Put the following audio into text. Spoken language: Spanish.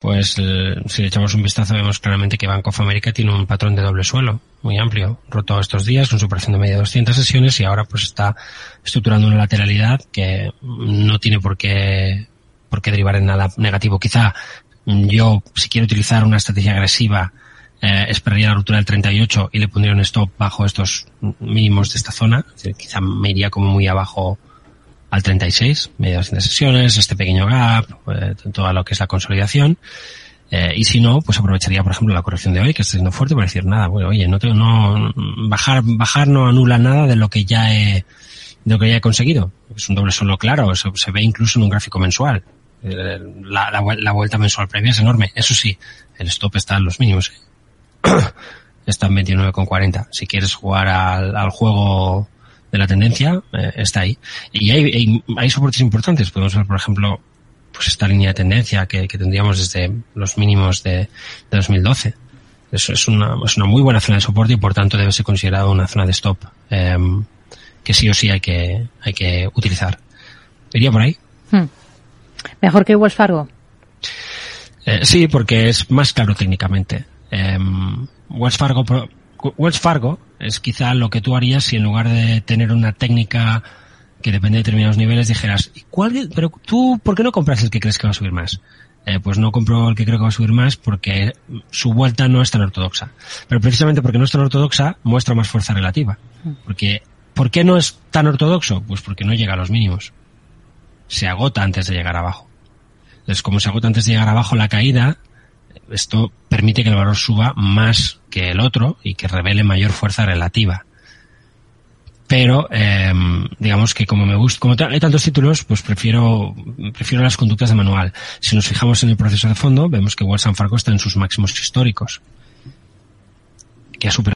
pues eh, si le echamos un vistazo vemos claramente que Bank of America tiene un patrón de doble suelo muy amplio, roto estos días con superación de media de 200 sesiones y ahora pues está estructurando una lateralidad que no tiene por qué, por qué derivar en nada negativo. Quizá yo, si quiero utilizar una estrategia agresiva, eh, esperaría la ruptura del 38 y le pondría un stop bajo estos mínimos de esta zona. quizá me iría como muy abajo al 36, media 200 sesiones, este pequeño gap, eh, todo lo que es la consolidación. Eh, y si no, pues aprovecharía, por ejemplo, la corrección de hoy, que está siendo fuerte, para decir nada, bueno, oye, no, tengo, no, bajar, bajar no anula nada de lo que ya he, de lo que ya he conseguido. Es un doble solo claro, eso se ve incluso en un gráfico mensual. Eh, la, la, la, vuelta mensual previa es enorme. Eso sí, el stop está en los mínimos. está en 29,40. Si quieres jugar al, al juego de la tendencia eh, está ahí. Y hay, hay, hay, soportes importantes. Podemos ver, por ejemplo, pues esta línea de tendencia que, que tendríamos desde los mínimos de, de 2012. Eso es una, es una muy buena zona de soporte y por tanto debe ser considerado una zona de stop eh, que sí o sí hay que, hay que utilizar. ¿Iría por ahí? Hmm. ¿Mejor que Wells Fargo? Eh, sí, porque es más claro técnicamente. Eh, Wells Fargo Wells Fargo es quizá lo que tú harías si en lugar de tener una técnica que depende de determinados niveles dijeras, ¿cuál, pero tú, ¿por qué no compras el que crees que va a subir más? Eh, pues no compro el que creo que va a subir más porque su vuelta no es tan ortodoxa. Pero precisamente porque no es tan ortodoxa, muestra más fuerza relativa. Porque, ¿por qué no es tan ortodoxo? Pues porque no llega a los mínimos. Se agota antes de llegar abajo. Entonces, como se agota antes de llegar abajo la caída, esto permite que el valor suba más que el otro y que revele mayor fuerza relativa. Pero, eh, digamos que como me gusta, como hay tantos títulos, pues prefiero, prefiero las conductas de manual. Si nos fijamos en el proceso de fondo, vemos que Wells Fargo está en sus máximos históricos. Que ha superado